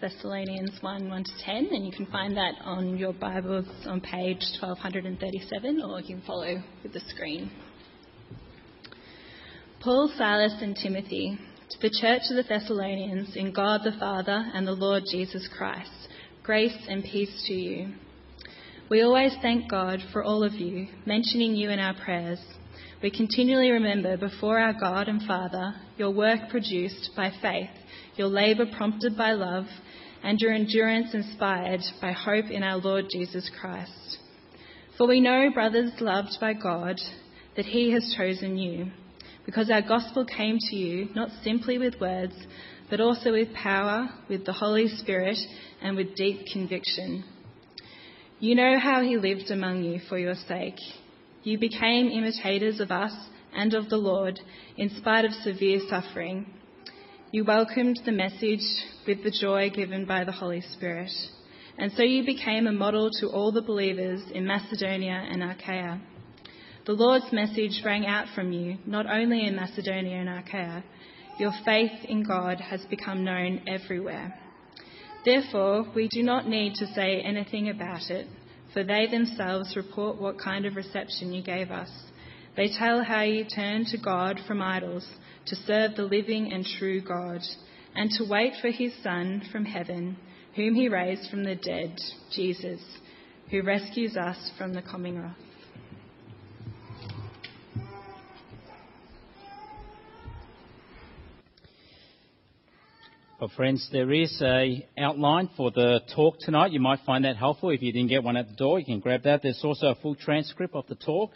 Thessalonians 1 1 to 10, and you can find that on your Bibles on page 1237, or you can follow with the screen. Paul, Silas, and Timothy, to the church of the Thessalonians, in God the Father and the Lord Jesus Christ, grace and peace to you. We always thank God for all of you, mentioning you in our prayers. We continually remember before our God and Father your work produced by faith, your labour prompted by love, and your endurance inspired by hope in our Lord Jesus Christ. For we know, brothers loved by God, that He has chosen you, because our gospel came to you not simply with words, but also with power, with the Holy Spirit, and with deep conviction. You know how He lived among you for your sake you became imitators of us and of the Lord in spite of severe suffering. You welcomed the message with the joy given by the Holy Spirit. And so you became a model to all the believers in Macedonia and Achaia. The Lord's message rang out from you, not only in Macedonia and Achaia. Your faith in God has become known everywhere. Therefore, we do not need to say anything about it for they themselves report what kind of reception you gave us. They tell how you turned to God from idols to serve the living and true God, and to wait for his Son from heaven, whom he raised from the dead, Jesus, who rescues us from the coming wrath. Well, friends, there is a outline for the talk tonight. You might find that helpful. If you didn't get one at the door, you can grab that. There's also a full transcript of the talk.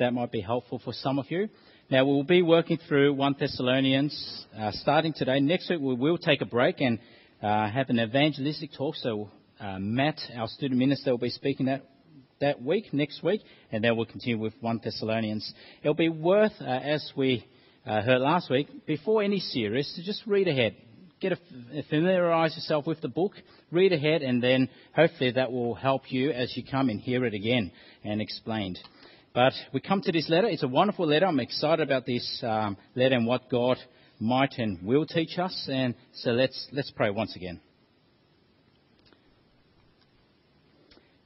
That might be helpful for some of you. Now, we'll be working through 1 Thessalonians uh, starting today. Next week, we will take a break and uh, have an evangelistic talk. So, uh, Matt, our student minister, will be speaking that, that week, next week, and then we'll continue with 1 Thessalonians. It'll be worth, uh, as we uh, heard last week, before any series, to just read ahead get a, familiarize yourself with the book, read ahead, and then hopefully that will help you as you come and hear it again and explained. But we come to this letter. It's a wonderful letter. I'm excited about this um, letter and what God might and will teach us. And so let's let's pray once again.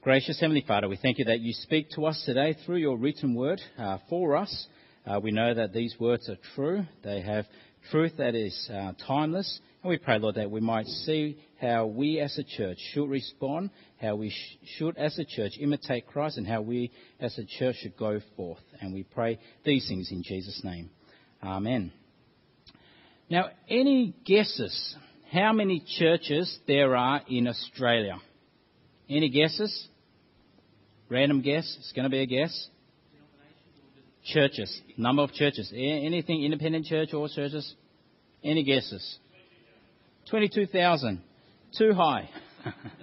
Gracious Heavenly Father, we thank you that you speak to us today through your written word uh, for us. Uh, we know that these words are true. They have truth that is uh, timeless and we pray, Lord, that we might see how we as a church should respond, how we sh- should as a church imitate Christ, and how we as a church should go forth. And we pray these things in Jesus' name. Amen. Now, any guesses how many churches there are in Australia? Any guesses? Random guess? It's going to be a guess. Churches. Number of churches. Anything independent church or churches? Any guesses? 22,000, too high.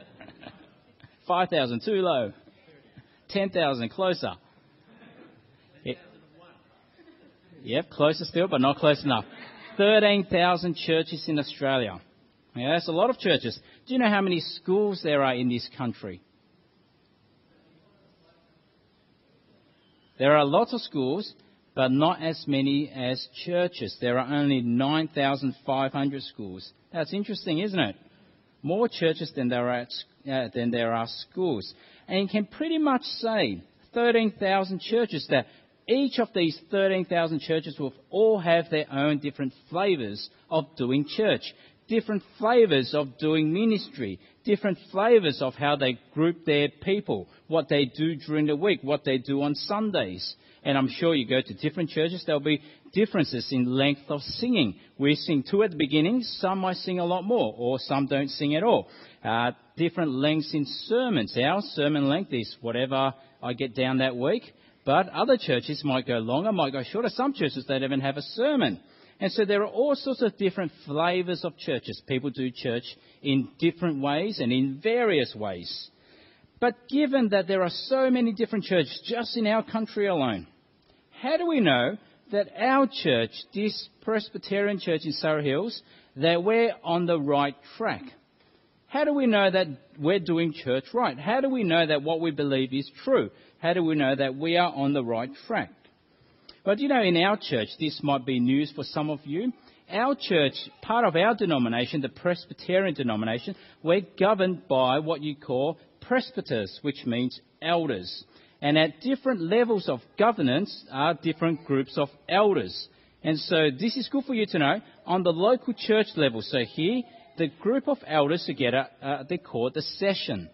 5,000, too low. 10,000, closer. Yep, closer still, but not close enough. 13,000 churches in Australia. Yeah, that's a lot of churches. Do you know how many schools there are in this country? There are lots of schools, but not as many as churches. There are only 9,500 schools. That's interesting, isn't it? More churches than there are, uh, than there are schools. And you can pretty much say 13,000 churches that each of these 13,000 churches will all have their own different flavors of doing church, different flavors of doing ministry, different flavors of how they group their people, what they do during the week, what they do on Sundays. And I'm sure you go to different churches, there'll be differences in length of singing. We sing two at the beginning, some might sing a lot more, or some don't sing at all. Uh, different lengths in sermons. Our sermon length is whatever I get down that week, but other churches might go longer, might go shorter. Some churches don't even have a sermon. And so there are all sorts of different flavors of churches. People do church in different ways and in various ways. But given that there are so many different churches just in our country alone, how do we know that our church, this Presbyterian church in Surrey Hills, that we're on the right track? How do we know that we're doing church right? How do we know that what we believe is true? How do we know that we are on the right track? But you know, in our church, this might be news for some of you. our church, part of our denomination, the Presbyterian denomination, we're governed by what you call presbyters, which means elders. And at different levels of governance are different groups of elders. And so this is good for you to know on the local church level. So here, the group of elders together, uh, they call it the session.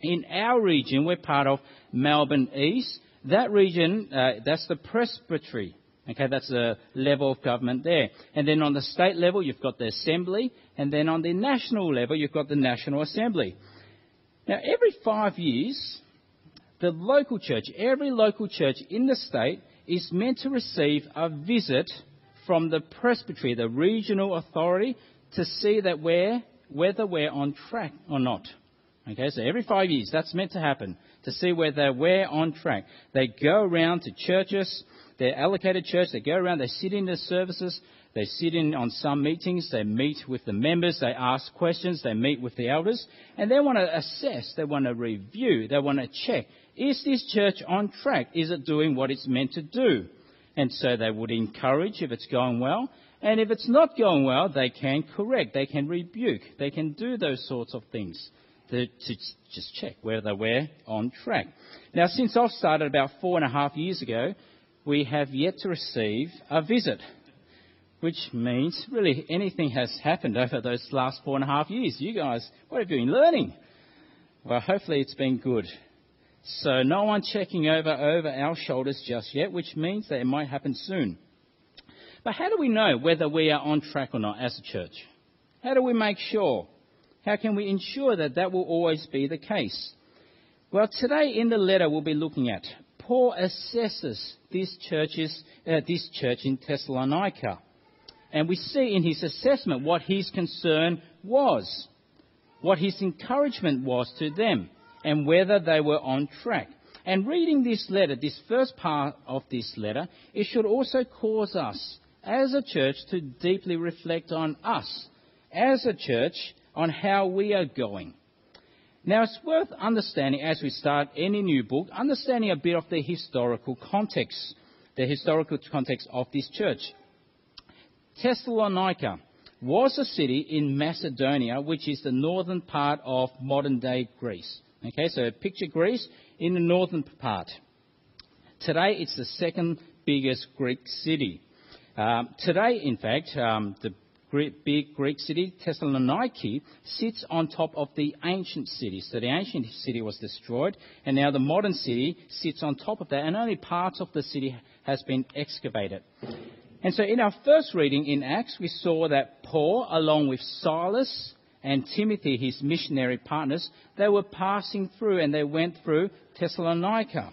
In our region, we're part of Melbourne East. That region, uh, that's the presbytery. Okay, that's the level of government there. And then on the state level, you've got the assembly. And then on the national level, you've got the National Assembly. Now, every five years, the local church, every local church in the state is meant to receive a visit from the presbytery, the regional authority, to see that we're, whether we're on track or not. Okay, so every five years that's meant to happen to see whether we're on track. They go around to churches, they're allocated church, they go around, they sit in the services, they sit in on some meetings, they meet with the members, they ask questions, they meet with the elders, and they want to assess, they want to review, they want to check. Is this church on track? Is it doing what it's meant to do? And so they would encourage if it's going well, and if it's not going well, they can correct, they can rebuke, they can do those sorts of things to, to just check whether we're on track. Now, since I've started about four and a half years ago, we have yet to receive a visit which means really anything has happened over those last four and a half years. You guys, what have you been learning? Well, hopefully it's been good. So no one checking over over our shoulders just yet, which means that it might happen soon. But how do we know whether we are on track or not as a church? How do we make sure? How can we ensure that that will always be the case? Well, today in the letter we'll be looking at, Paul assesses this, church's, uh, this church in Thessalonica. And we see in his assessment what his concern was, what his encouragement was to them, and whether they were on track. And reading this letter, this first part of this letter, it should also cause us, as a church, to deeply reflect on us, as a church, on how we are going. Now, it's worth understanding as we start any new book, understanding a bit of the historical context, the historical context of this church. Thessalonica was a city in Macedonia, which is the northern part of modern day Greece. Okay, so picture Greece in the northern part. Today, it's the second biggest Greek city. Um, today, in fact, um, the big Greek city, Thessaloniki, sits on top of the ancient city. So the ancient city was destroyed, and now the modern city sits on top of that, and only parts of the city has been excavated. And so in our first reading in Acts, we saw that Paul, along with Silas and Timothy, his missionary partners, they were passing through and they went through Thessalonica.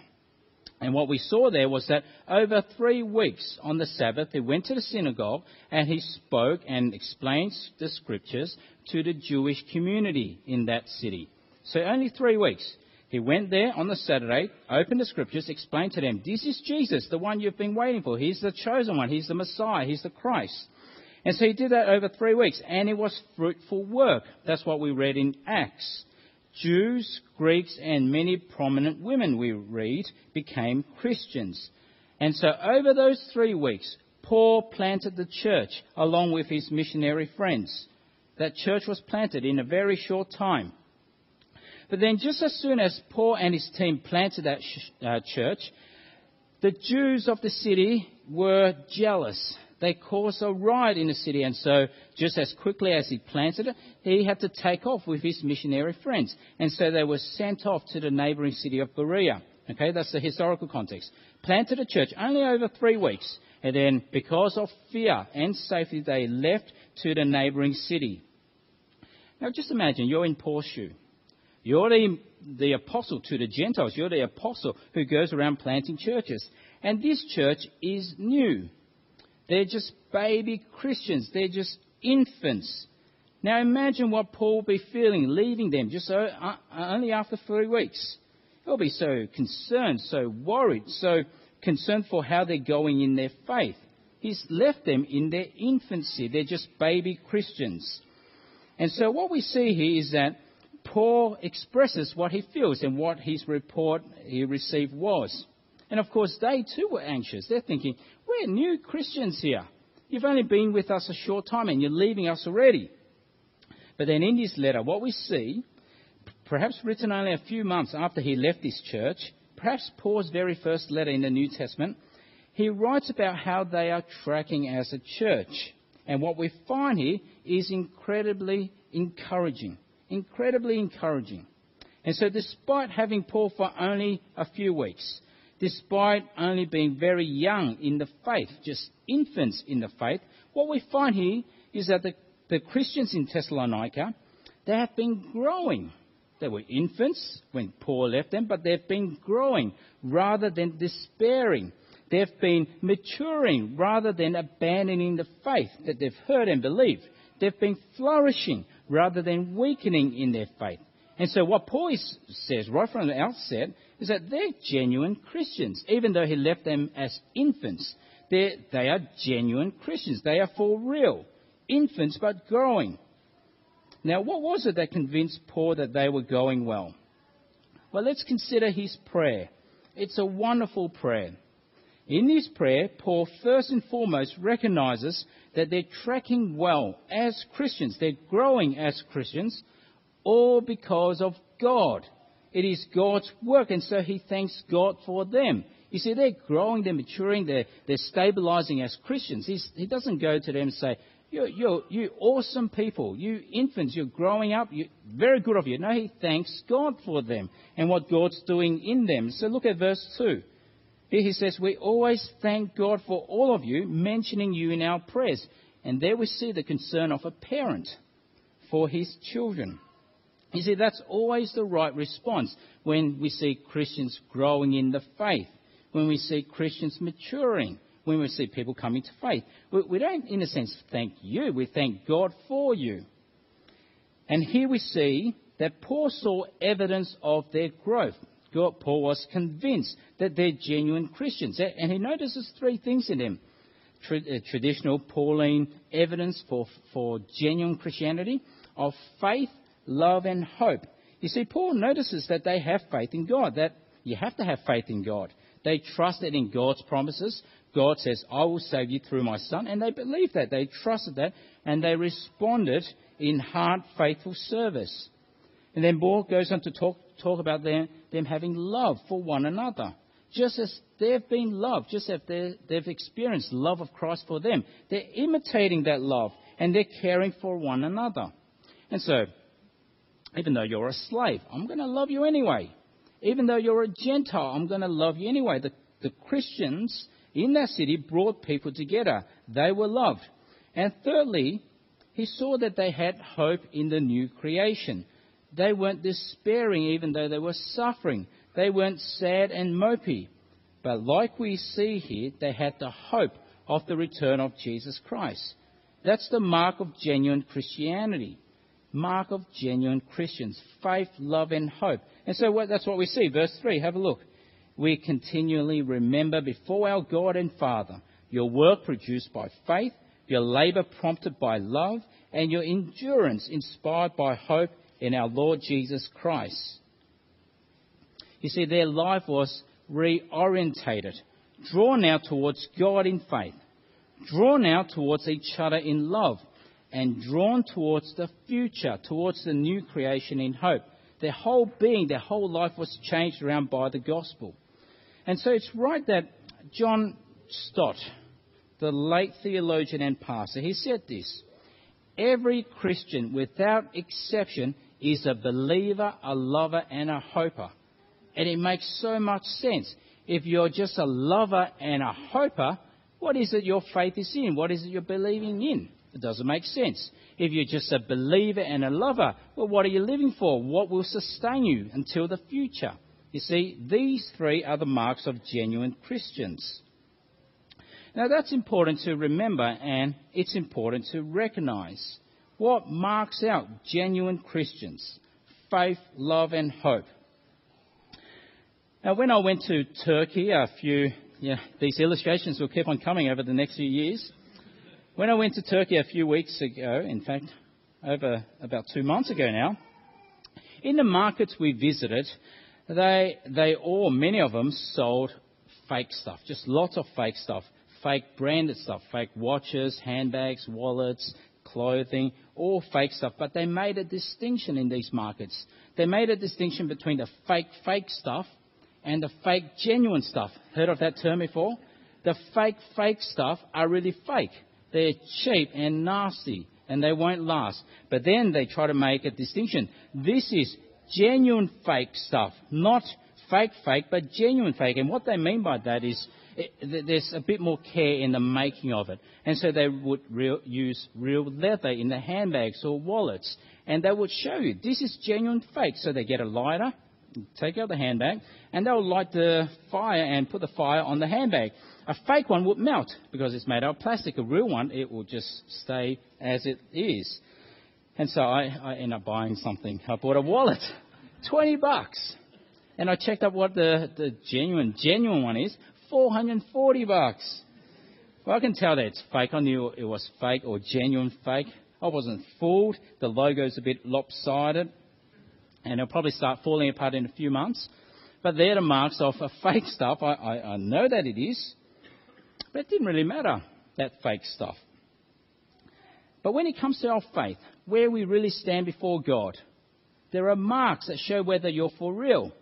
And what we saw there was that over three weeks on the Sabbath, he went to the synagogue and he spoke and explained the scriptures to the Jewish community in that city. So only three weeks. He went there on the Saturday, opened the scriptures, explained to them, This is Jesus, the one you've been waiting for. He's the chosen one. He's the Messiah. He's the Christ. And so he did that over three weeks, and it was fruitful work. That's what we read in Acts. Jews, Greeks, and many prominent women, we read, became Christians. And so over those three weeks, Paul planted the church along with his missionary friends. That church was planted in a very short time. But then, just as soon as Paul and his team planted that sh- uh, church, the Jews of the city were jealous. They caused a riot in the city, and so just as quickly as he planted it, he had to take off with his missionary friends. And so they were sent off to the neighboring city of Berea. Okay, that's the historical context. Planted a church only over three weeks, and then because of fear and safety, they left to the neighboring city. Now just imagine you're in Paul's shoe. You're the, the apostle to the Gentiles. You're the apostle who goes around planting churches. And this church is new. They're just baby Christians. They're just infants. Now imagine what Paul will be feeling leaving them just so, uh, only after three weeks. He'll be so concerned, so worried, so concerned for how they're going in their faith. He's left them in their infancy. They're just baby Christians. And so what we see here is that Paul expresses what he feels and what his report he received was. And of course, they too were anxious. They're thinking, we're new Christians here. You've only been with us a short time and you're leaving us already. But then in this letter, what we see, perhaps written only a few months after he left this church, perhaps Paul's very first letter in the New Testament, he writes about how they are tracking as a church. And what we find here is incredibly encouraging. Incredibly encouraging. And so, despite having Paul for only a few weeks, despite only being very young in the faith, just infants in the faith, what we find here is that the, the Christians in Thessalonica, they have been growing. They were infants when Paul left them, but they've been growing rather than despairing. They've been maturing rather than abandoning the faith that they've heard and believed. They've been flourishing rather than weakening in their faith. And so what Paul says right from the outset is that they're genuine Christians. Even though he left them as infants, they they are genuine Christians. They are for real. Infants, but growing. Now, what was it that convinced Paul that they were going well? Well, let's consider his prayer. It's a wonderful prayer. In this prayer, Paul first and foremost recognizes that they're tracking well as Christians. They're growing as Christians, all because of God. It is God's work, and so he thanks God for them. You see, they're growing, they're maturing, they're, they're stabilizing as Christians. He's, he doesn't go to them and say, you're, you're, you awesome people, you infants, you're growing up, You're very good of you. No, he thanks God for them and what God's doing in them. So look at verse 2. Here he says, We always thank God for all of you, mentioning you in our prayers. And there we see the concern of a parent for his children. You see, that's always the right response when we see Christians growing in the faith, when we see Christians maturing, when we see people coming to faith. We, we don't, in a sense, thank you, we thank God for you. And here we see that Paul saw evidence of their growth. Paul was convinced that they're genuine Christians. And he notices three things in them uh, traditional Pauline evidence for, for genuine Christianity, of faith, love, and hope. You see, Paul notices that they have faith in God, that you have to have faith in God. They trusted in God's promises. God says, I will save you through my son. And they believed that. They trusted that. And they responded in hard, faithful service. And then Paul goes on to talk, talk about them, them having love for one another. Just as they've been loved, just as they've experienced love of Christ for them. They're imitating that love and they're caring for one another. And so, even though you're a slave, I'm going to love you anyway. Even though you're a Gentile, I'm going to love you anyway. The, the Christians in that city brought people together. They were loved. And thirdly, he saw that they had hope in the new creation. They weren't despairing even though they were suffering. They weren't sad and mopey. But like we see here, they had the hope of the return of Jesus Christ. That's the mark of genuine Christianity. Mark of genuine Christians. Faith, love, and hope. And so what, that's what we see. Verse 3, have a look. We continually remember before our God and Father your work produced by faith, your labour prompted by love, and your endurance inspired by hope in our Lord Jesus Christ. You see, their life was reorientated, drawn now towards God in faith, drawn now towards each other in love, and drawn towards the future, towards the new creation in hope. Their whole being, their whole life was changed around by the gospel. And so it's right that John Stott, the late theologian and pastor, he said this Every Christian, without exception, is a believer, a lover, and a hoper. And it makes so much sense. If you're just a lover and a hoper, what is it your faith is in? What is it you're believing in? It doesn't make sense. If you're just a believer and a lover, well, what are you living for? What will sustain you until the future? You see, these three are the marks of genuine Christians. Now, that's important to remember and it's important to recognize. What marks out genuine Christians? Faith, love, and hope. Now, when I went to Turkey, a few, yeah, these illustrations will keep on coming over the next few years. When I went to Turkey a few weeks ago, in fact, over about two months ago now, in the markets we visited, they, they all, many of them sold fake stuff, just lots of fake stuff fake branded stuff, fake watches, handbags, wallets, clothing, all fake stuff. But they made a distinction in these markets. They made a distinction between the fake, fake stuff and the fake, genuine stuff. Heard of that term before? The fake, fake stuff are really fake. They're cheap and nasty and they won't last. But then they try to make a distinction. This is genuine fake stuff, not fake fake, but genuine fake. And what they mean by that is it, there's a bit more care in the making of it. And so they would real, use real leather in the handbags or wallets. And they would show you this is genuine fake. So they get a lighter, take out the handbag, and they'll light the fire and put the fire on the handbag. A fake one would melt because it's made out of plastic. A real one, it will just stay as it is. And so I, I end up buying something. I bought a wallet, 20 bucks. And I checked up what the, the genuine, genuine one is, 440 bucks. Well, I can tell that it's fake. I knew it was fake or genuine fake. I wasn't fooled. The logo's a bit lopsided. And it'll probably start falling apart in a few months. But they're the marks of a fake stuff. I, I, I know that it is. But it didn't really matter, that fake stuff. But when it comes to our faith, where we really stand before God, there are marks that show whether you're for real,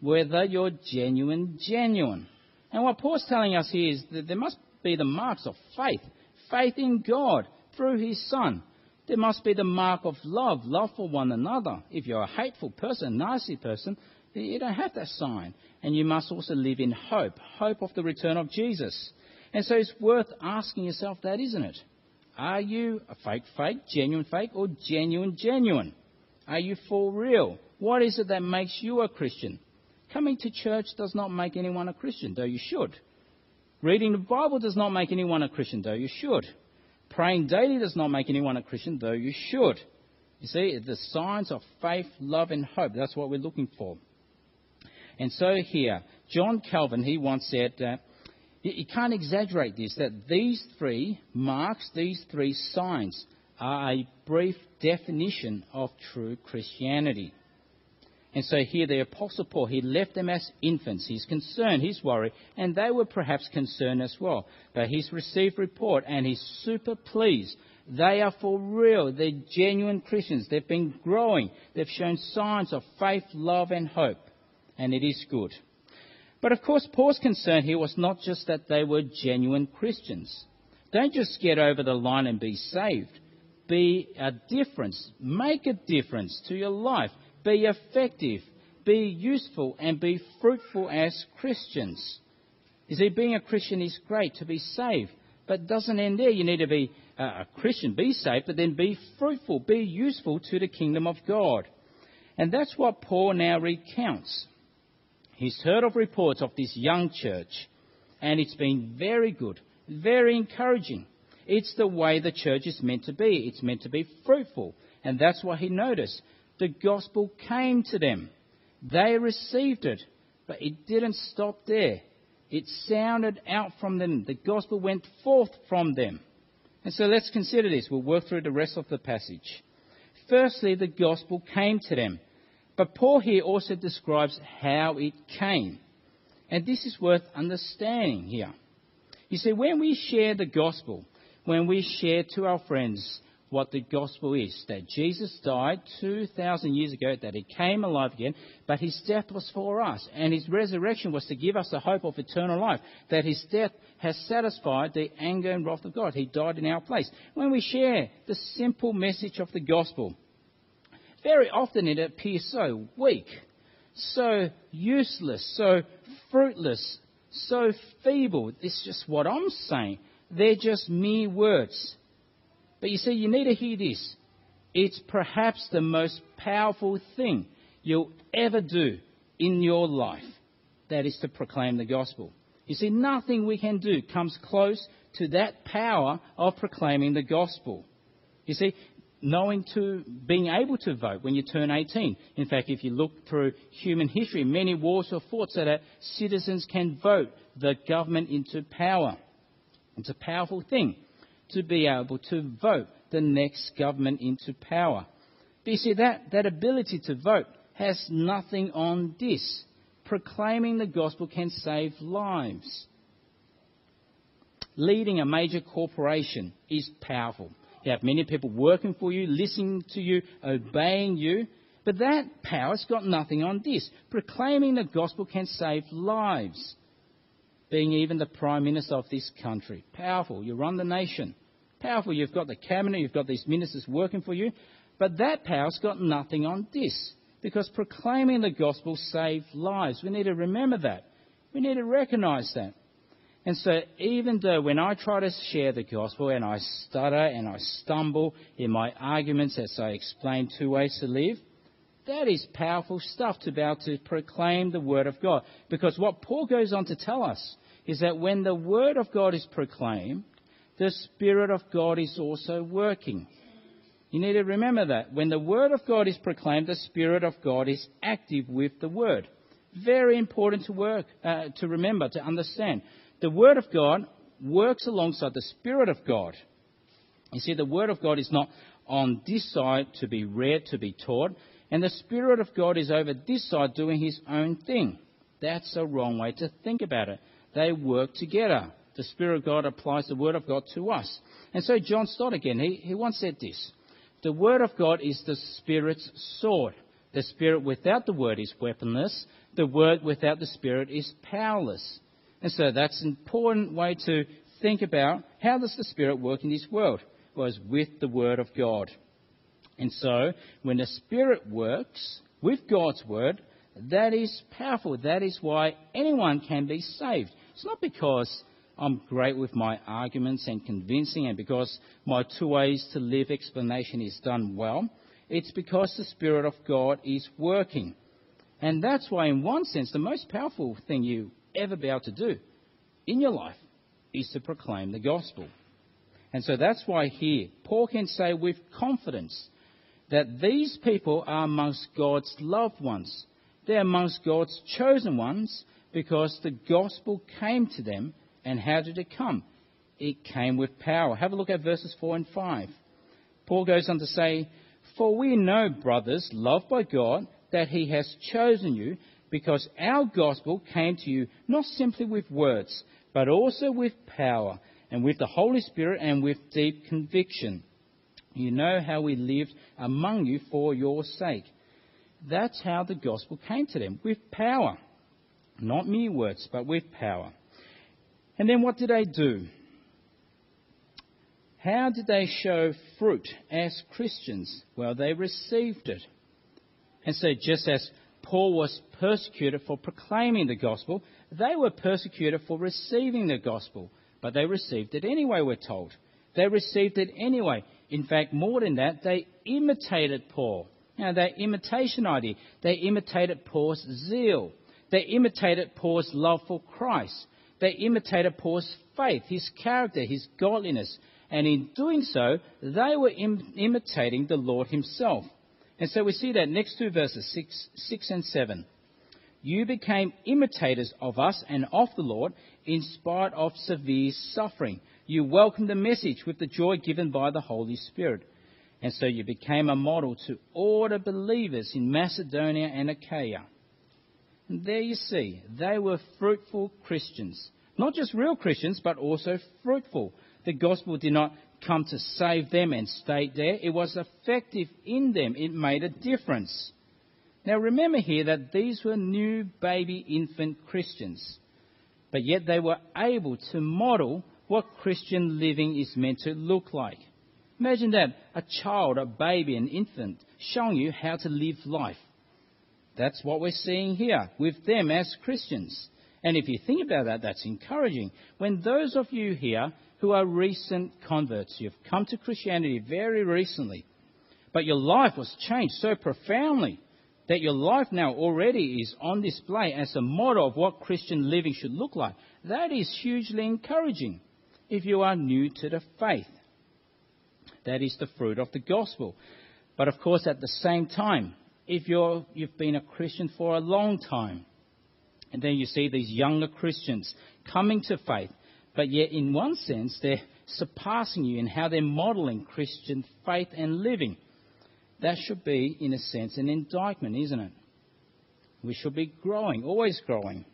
whether you're genuine, genuine. And what Paul's telling us here is that there must be the marks of faith, faith in God through his Son. There must be the mark of love, love for one another. If you're a hateful person, nasty person, you don't have that sign. And you must also live in hope, hope of the return of Jesus. And so it's worth asking yourself that, isn't it? Are you a fake fake, genuine fake, or genuine genuine? Are you for real? What is it that makes you a Christian? Coming to church does not make anyone a Christian, though you should. Reading the Bible does not make anyone a Christian, though you should. Praying daily does not make anyone a Christian, though you should. You see, the signs of faith, love, and hope. That's what we're looking for. And so here, John Calvin, he once said, uh, you can't exaggerate this, that these three marks, these three signs, are a brief definition of true Christianity. And so here the Apostle Paul, he left them as infants. He's concerned, he's worried, and they were perhaps concerned as well. But he's received report and he's super pleased. They are for real. They're genuine Christians. They've been growing. They've shown signs of faith, love, and hope. And it is good. But of course, Paul's concern here was not just that they were genuine Christians. Don't just get over the line and be saved. Be a difference. Make a difference to your life. Be effective. Be useful and be fruitful as Christians. You see, being a Christian is great to be saved, but it doesn't end there. You need to be uh, a Christian, be saved, but then be fruitful, be useful to the kingdom of God. And that's what Paul now recounts. He's heard of reports of this young church, and it's been very good, very encouraging. It's the way the church is meant to be. It's meant to be fruitful. And that's what he noticed. The gospel came to them. They received it, but it didn't stop there. It sounded out from them. The gospel went forth from them. And so let's consider this. We'll work through the rest of the passage. Firstly, the gospel came to them. But Paul here also describes how it came. And this is worth understanding here. You see, when we share the gospel, when we share to our friends what the gospel is, that Jesus died 2,000 years ago, that he came alive again, but his death was for us, and his resurrection was to give us the hope of eternal life, that his death has satisfied the anger and wrath of God. He died in our place. When we share the simple message of the gospel, very often it appears so weak, so useless, so fruitless, so feeble. It's just what I'm saying. They're just mere words. But you see, you need to hear this. It's perhaps the most powerful thing you'll ever do in your life. That is to proclaim the gospel. You see, nothing we can do comes close to that power of proclaiming the gospel. You see, knowing to being able to vote when you turn 18. In fact, if you look through human history, many wars were fought so that citizens can vote the government into power. It's a powerful thing to be able to vote the next government into power. But you see, that, that ability to vote has nothing on this. Proclaiming the gospel can save lives. leading a major corporation is powerful. You have many people working for you, listening to you, obeying you. But that power's got nothing on this. Proclaiming the gospel can save lives. Being even the prime minister of this country. Powerful. You run the nation. Powerful. You've got the cabinet, you've got these ministers working for you. But that power's got nothing on this. Because proclaiming the gospel saves lives. We need to remember that. We need to recognize that. And so, even though when I try to share the gospel and I stutter and I stumble in my arguments as I explain two ways to live, that is powerful stuff to be able to proclaim the word of God. Because what Paul goes on to tell us is that when the word of God is proclaimed, the Spirit of God is also working. You need to remember that. When the word of God is proclaimed, the Spirit of God is active with the word. Very important to work, uh, to remember, to understand. The Word of God works alongside the Spirit of God. You see, the Word of God is not on this side to be read, to be taught, and the Spirit of God is over this side doing His own thing. That's a wrong way to think about it. They work together. The Spirit of God applies the Word of God to us. And so John Stott again, he, he once said this. The Word of God is the Spirit's sword. The Spirit without the Word is weaponless. The Word without the Spirit is powerless. And so that's an important way to think about how does the Spirit work in this world? It's with the Word of God. And so when the Spirit works with God's Word, that is powerful. That is why anyone can be saved. It's not because I'm great with my arguments and convincing and because my two ways to live explanation is done well. It's because the Spirit of God is working. And that's why, in one sense, the most powerful thing you ever be able to do in your life is to proclaim the gospel. And so that's why here, Paul can say with confidence that these people are amongst God's loved ones. They're amongst God's chosen ones because the gospel came to them. And how did it come? It came with power. Have a look at verses 4 and 5. Paul goes on to say, For we know, brothers, loved by God, that he has chosen you because our gospel came to you not simply with words, but also with power and with the Holy Spirit and with deep conviction. You know how we lived among you for your sake. That's how the gospel came to them, with power. Not mere words, but with power. And then what did they do? How did they show fruit as Christians? Well, they received it. And so, just as Paul was persecuted for proclaiming the gospel. They were persecuted for receiving the gospel, but they received it anyway, we're told. They received it anyway. In fact, more than that, they imitated Paul. Now, that imitation idea, they imitated Paul's zeal. They imitated Paul's love for Christ. They imitated Paul's faith, his character, his godliness. And in doing so, they were Im- imitating the Lord himself. And so we see that next two verses, 6, 6 and 7. You became imitators of us and of the Lord in spite of severe suffering. You welcomed the message with the joy given by the Holy Spirit. And so you became a model to all the believers in Macedonia and Achaia. And there you see, they were fruitful Christians. Not just real Christians, but also fruitful. The gospel did not come to save them and stay there. It was effective in them. It made a difference. Now remember here that these were new baby infant Christians, but yet they were able to model what Christian living is meant to look like. Imagine that a child, a baby, an infant showing you how to live life. That's what we're seeing here with them as Christians. And if you think about that, that's encouraging. When those of you here who are recent converts. You've come to Christianity very recently, but your life was changed so profoundly that your life now already is on display as a model of what Christian living should look like. That is hugely encouraging if you are new to the faith. That is the fruit of the gospel. But of course, at the same time, if you're, you've been a Christian for a long time, and then you see these younger Christians coming to faith, but yet, in one sense, they're surpassing you in how they're modeling Christian faith and living. That should be, in a sense, an indictment, isn't it? We should be growing, always growing.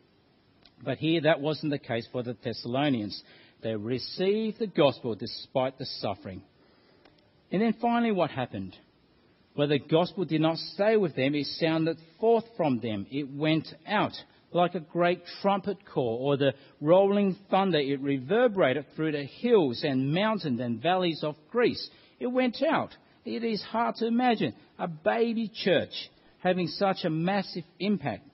But here, that wasn't the case for the Thessalonians. They received the gospel despite the suffering. And then finally, what happened? Well, the gospel did not stay with them, it sounded forth from them. It went out like a great trumpet call or the rolling thunder. It reverberated through the hills and mountains and valleys of Greece. It went out. It is hard to imagine a baby church having such a massive impact.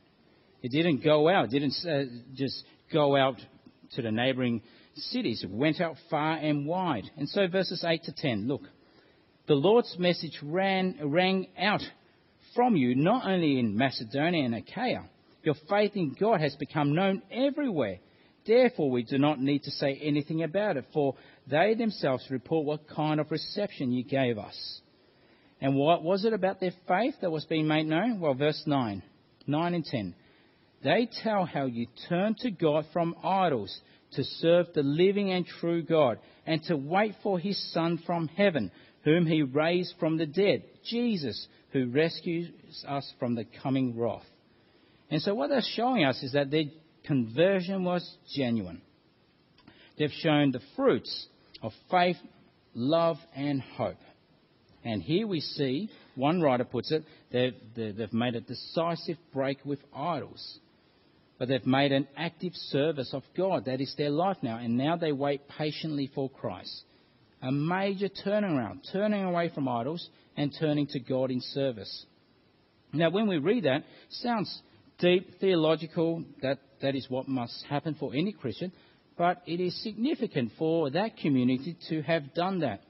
It didn't go out, it didn't uh, just go out to the neighboring cities. It went out far and wide. And so verses 8 to 10, look. The Lord's message ran, rang out from you, not only in Macedonia and Achaia. Your faith in God has become known everywhere. Therefore, we do not need to say anything about it, for they themselves report what kind of reception you gave us. And what was it about their faith that was being made known? Well, verse 9, 9 and 10. They tell how you turned to God from idols to serve the living and true God and to wait for his Son from heaven, whom he raised from the dead, Jesus, who rescues us from the coming wrath. And so what they're showing us is that their conversion was genuine. They've shown the fruits of faith, love, and hope. And here we see, one writer puts it, they've, they've made a decisive break with idols. But they've made an active service of God. That is their life now. And now they wait patiently for Christ. A major turnaround, turning away from idols and turning to God in service. Now, when we read that, sounds deep, theological, that, that is what must happen for any Christian, but it is significant for that community to have done that.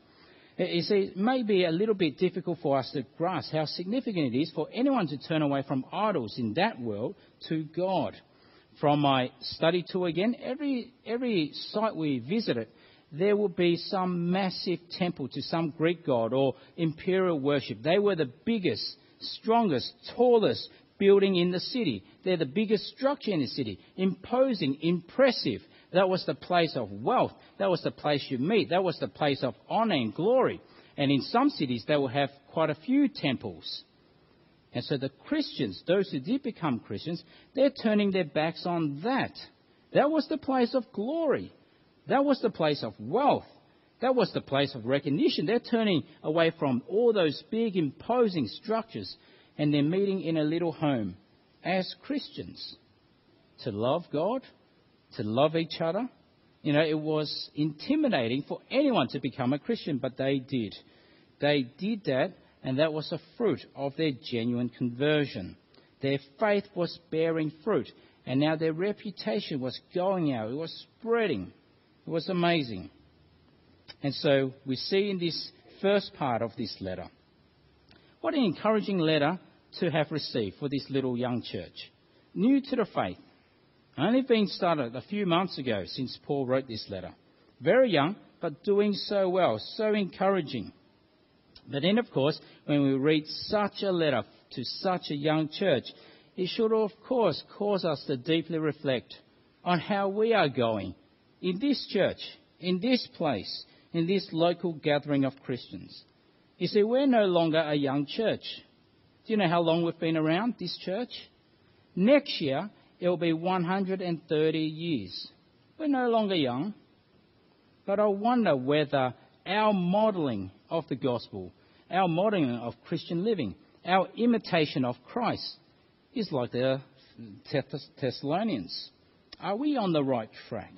You see, it may be a little bit difficult for us to grasp how significant it is for anyone to turn away from idols in that world to God. From my study tour again, every, every site we visited, there would be some massive temple to some Greek god or imperial worship. They were the biggest, strongest, tallest building in the city. They're the biggest structure in the city. Imposing, impressive. That was the place of wealth. That was the place you meet. That was the place of honor and glory. And in some cities, they will have quite a few temples. And so the Christians, those who did become Christians, they're turning their backs on that. That was the place of glory. That was the place of wealth. That was the place of recognition. They're turning away from all those big, imposing structures and they're meeting in a little home as Christians to love God, to love each other. You know, it was intimidating for anyone to become a Christian, but they did. They did that, and that was a fruit of their genuine conversion. Their faith was bearing fruit, and now their reputation was going out. It was spreading. It was amazing. And so we see in this first part of this letter what an encouraging letter to have received for this little young church. New to the faith. Only being started a few months ago since Paul wrote this letter. Very young, but doing so well, so encouraging. But then, of course, when we read such a letter to such a young church, it should, of course, cause us to deeply reflect on how we are going in this church, in this place, in this local gathering of Christians. You see, we're no longer a young church. Do you know how long we've been around, this church? Next year, it will be 130 years. We're no longer young. But I wonder whether our modelling of the gospel, our modelling of Christian living, our imitation of Christ is like the Thessalonians. Are we on the right track?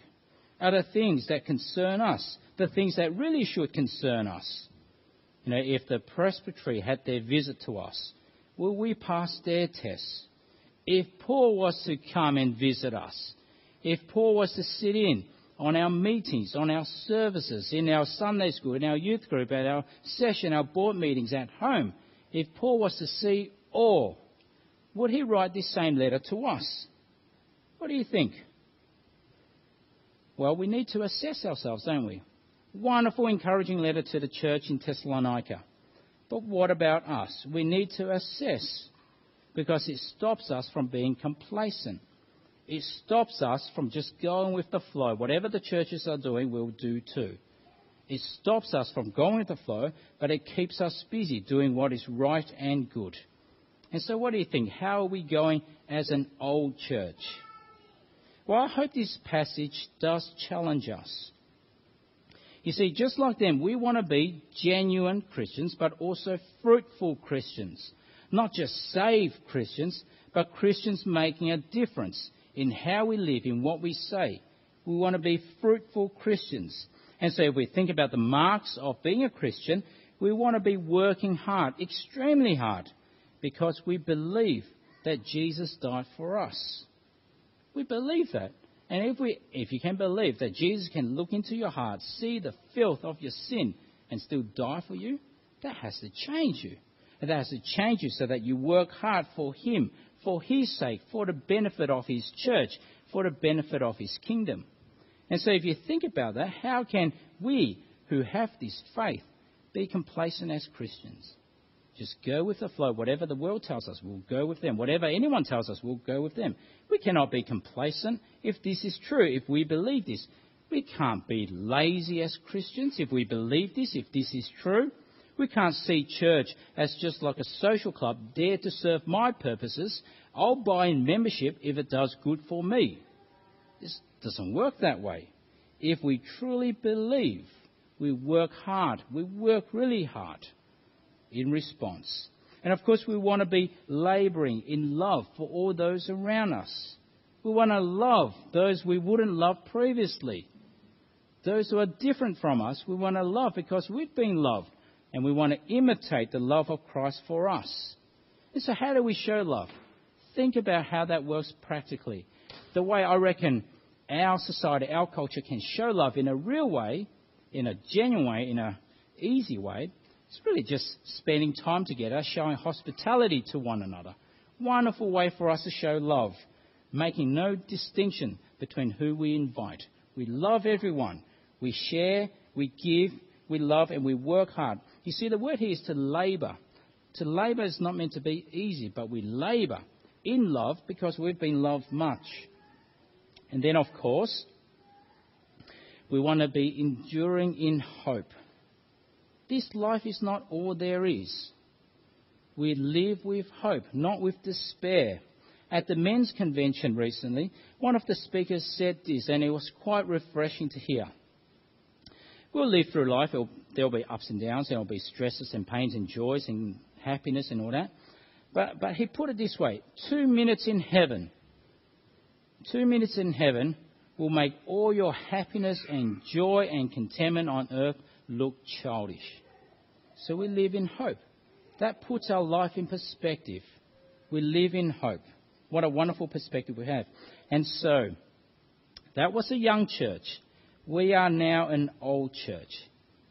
Are the things that concern us the things that really should concern us? You know, if the presbytery had their visit to us, will we pass their tests? If Paul was to come and visit us, if Paul was to sit in on our meetings, on our services, in our Sunday school, in our youth group, at our session, our board meetings at home, if Paul was to see all, would he write this same letter to us? What do you think? Well, we need to assess ourselves, don't we? Wonderful, encouraging letter to the church in Thessalonica. But what about us? We need to assess because it stops us from being complacent. It stops us from just going with the flow. Whatever the churches are doing, we'll do too. It stops us from going with the flow, but it keeps us busy doing what is right and good. And so, what do you think? How are we going as an old church? Well, I hope this passage does challenge us. You see, just like them, we want to be genuine Christians, but also fruitful Christians. Not just saved Christians, but Christians making a difference in how we live, in what we say. We want to be fruitful Christians. And so if we think about the marks of being a Christian, we want to be working hard, extremely hard, because we believe that Jesus died for us. We believe that. And if, we, if you can believe that Jesus can look into your heart, see the filth of your sin, and still die for you, that has to change you. And that has to change you so that you work hard for Him, for His sake, for the benefit of His church, for the benefit of His kingdom. And so if you think about that, how can we who have this faith be complacent as Christians? Just go with the flow. Whatever the world tells us, we'll go with them. Whatever anyone tells us, we'll go with them. We cannot be complacent if this is true, if we believe this. We can't be lazy as Christians if we believe this, if this is true. We can't see church as just like a social club, there to serve my purposes. I'll buy in membership if it does good for me. This doesn't work that way. If we truly believe, we work hard. We work really hard in response. And of course, we want to be laboring in love for all those around us. We want to love those we wouldn't love previously. Those who are different from us, we want to love because we've been loved. And we want to imitate the love of Christ for us. And so, how do we show love? Think about how that works practically. The way I reckon our society, our culture can show love in a real way, in a genuine way, in an easy way, it's really just spending time together, showing hospitality to one another. Wonderful way for us to show love, making no distinction between who we invite. We love everyone. We share, we give, we love, and we work hard. You see, the word here is to labour. To labour is not meant to be easy, but we labour in love because we've been loved much. And then, of course, we want to be enduring in hope. This life is not all there is. We live with hope, not with despair. At the men's convention recently, one of the speakers said this, and it was quite refreshing to hear. We'll live through life, there'll be ups and downs, there'll be stresses and pains and joys and happiness and all that. But, but he put it this way two minutes in heaven, two minutes in heaven will make all your happiness and joy and contentment on earth look childish. So we live in hope. That puts our life in perspective. We live in hope. What a wonderful perspective we have. And so, that was a young church. We are now an old church.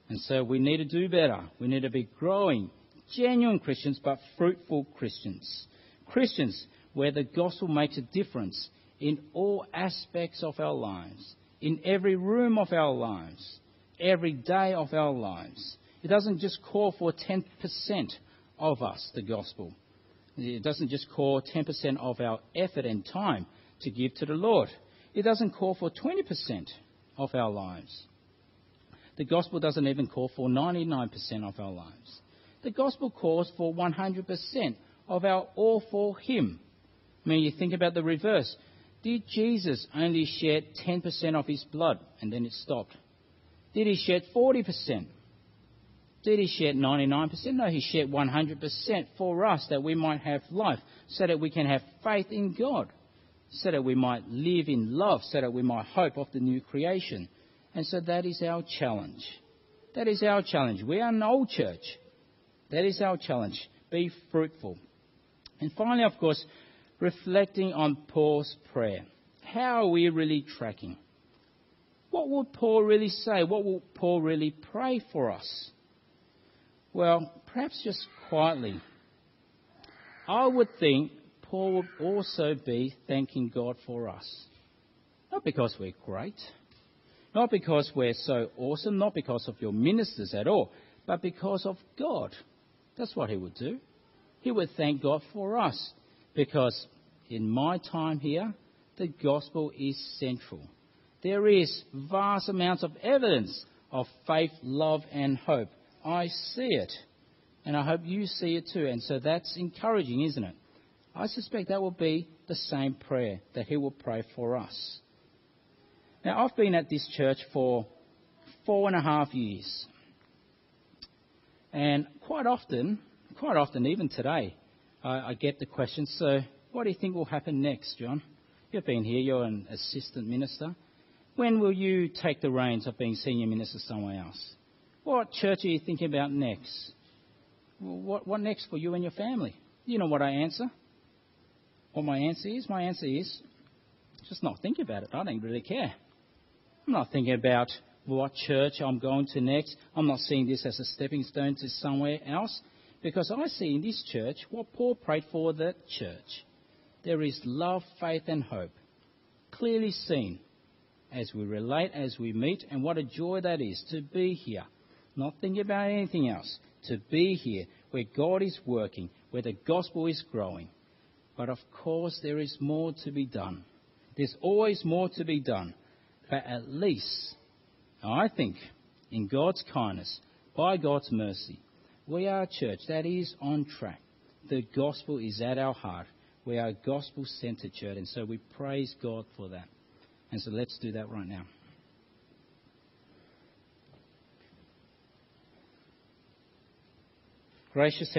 And so we need to do better. We need to be growing, genuine Christians, but fruitful Christians. Christians where the gospel makes a difference in all aspects of our lives, in every room of our lives every day of our lives. It doesn't just call for 10% of us, the gospel. It doesn't just call 10% of our effort and time to give to the Lord. It doesn't call for 20% of our lives. The gospel doesn't even call for 99% of our lives. The gospel calls for 100% of our all for Him. I mean, you think about the reverse. Did Jesus only shed 10% of His blood and then it stopped? Did he shed 40%? Did he shed 99%? No, he shed 100% for us that we might have life, so that we can have faith in God, so that we might live in love, so that we might hope of the new creation. And so that is our challenge. That is our challenge. We are an old church. That is our challenge. Be fruitful. And finally, of course, reflecting on Paul's prayer. How are we really tracking? What would Paul really say? What would Paul really pray for us? Well, perhaps just quietly. I would think Paul would also be thanking God for us. Not because we're great, not because we're so awesome, not because of your ministers at all, but because of God. That's what he would do. He would thank God for us because in my time here, the gospel is central there is vast amounts of evidence of faith, love, and hope. I see it. And I hope you see it too. And so that's encouraging, isn't it? I suspect that will be the same prayer that he will pray for us. Now, I've been at this church for four and a half years. And quite often, quite often, even today, I, I get the question, so what do you think will happen next, John? You've been here, you're an assistant minister. When will you take the reins of being senior minister somewhere else? What church are you thinking about next? What, what next for you and your family? You know what I answer? What my answer is? My answer is just not think about it. I don't really care. I'm not thinking about what church I'm going to next. I'm not seeing this as a stepping stone to somewhere else because I see in this church what Paul prayed for the church. There is love, faith, and hope. Clearly seen as we relate, as we meet, and what a joy that is to be here. Not thinking about anything else. To be here where God is working, where the gospel is growing. But of course, there is more to be done. There's always more to be done. But at least, I think, in God's kindness, by God's mercy, we are a church that is on track. The gospel is at our heart. We are a gospel centered church, and so we praise God for that. And so let's do that right now. Gracious